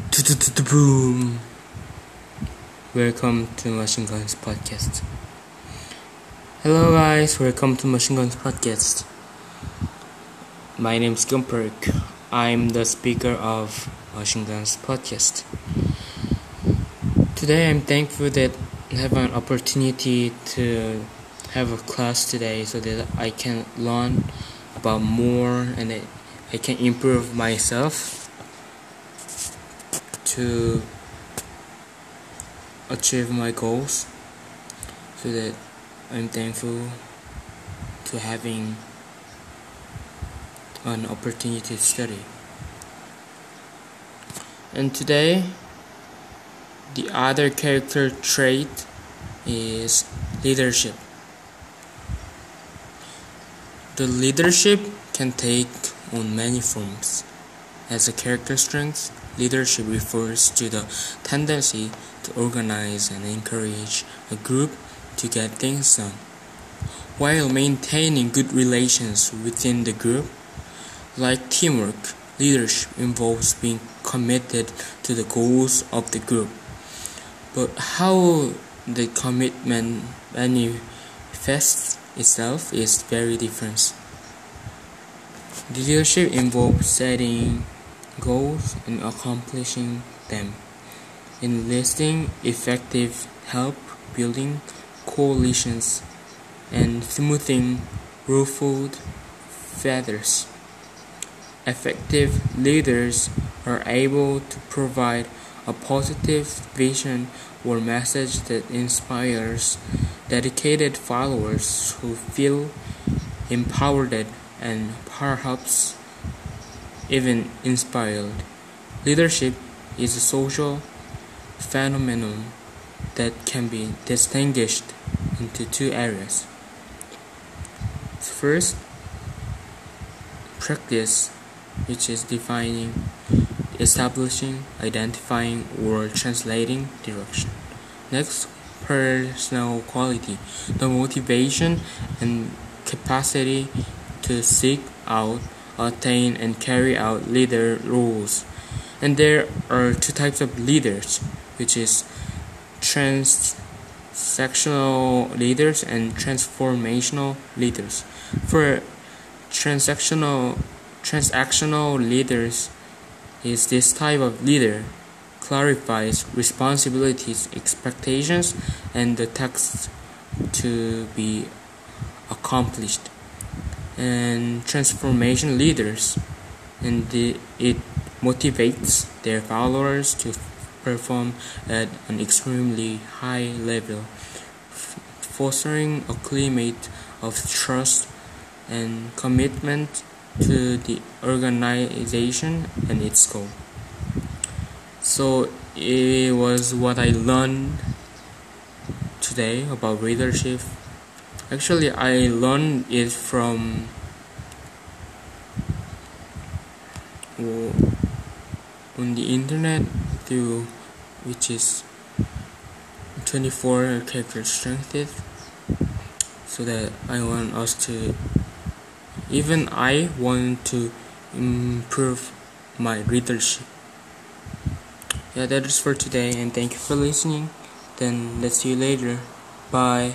Boom. Welcome to Machine Guns Podcast. Hello guys, welcome to Machine Guns Podcast. My name is Gumperk. I'm the speaker of Machine Guns Podcast. Today I'm thankful that I have an opportunity to have a class today so that I can learn about more and I can improve myself to achieve my goals so that I'm thankful to having an opportunity to study. And today, the other character trait is leadership. The leadership can take on many forms. As a character strength, leadership refers to the tendency to organize and encourage a group to get things done. While maintaining good relations within the group, like teamwork, leadership involves being committed to the goals of the group. But how the commitment manifests itself is very different. Leadership involves setting goals and accomplishing them, enlisting effective help, building coalitions, and smoothing ruffled feathers. Effective leaders are able to provide a positive vision or message that inspires dedicated followers who feel empowered and perhaps even inspired. Leadership is a social phenomenon that can be distinguished into two areas. First, practice, which is defining, establishing, identifying, or translating direction. Next, personal quality, the motivation and capacity to seek out attain and carry out leader roles. And there are two types of leaders, which is transactional leaders and transformational leaders. For transactional transactional leaders is this type of leader clarifies responsibilities, expectations, and the tasks to be accomplished and transformation leaders, and the, it motivates their followers to perform at an extremely high level, fostering a climate of trust and commitment to the organization and its goal. So it was what I learned today about leadership Actually, I learned it from on the internet through which is 24 character strength. So that I want us to even I want to improve my readership. Yeah that is for today and thank you for listening. Then let's see you later. Bye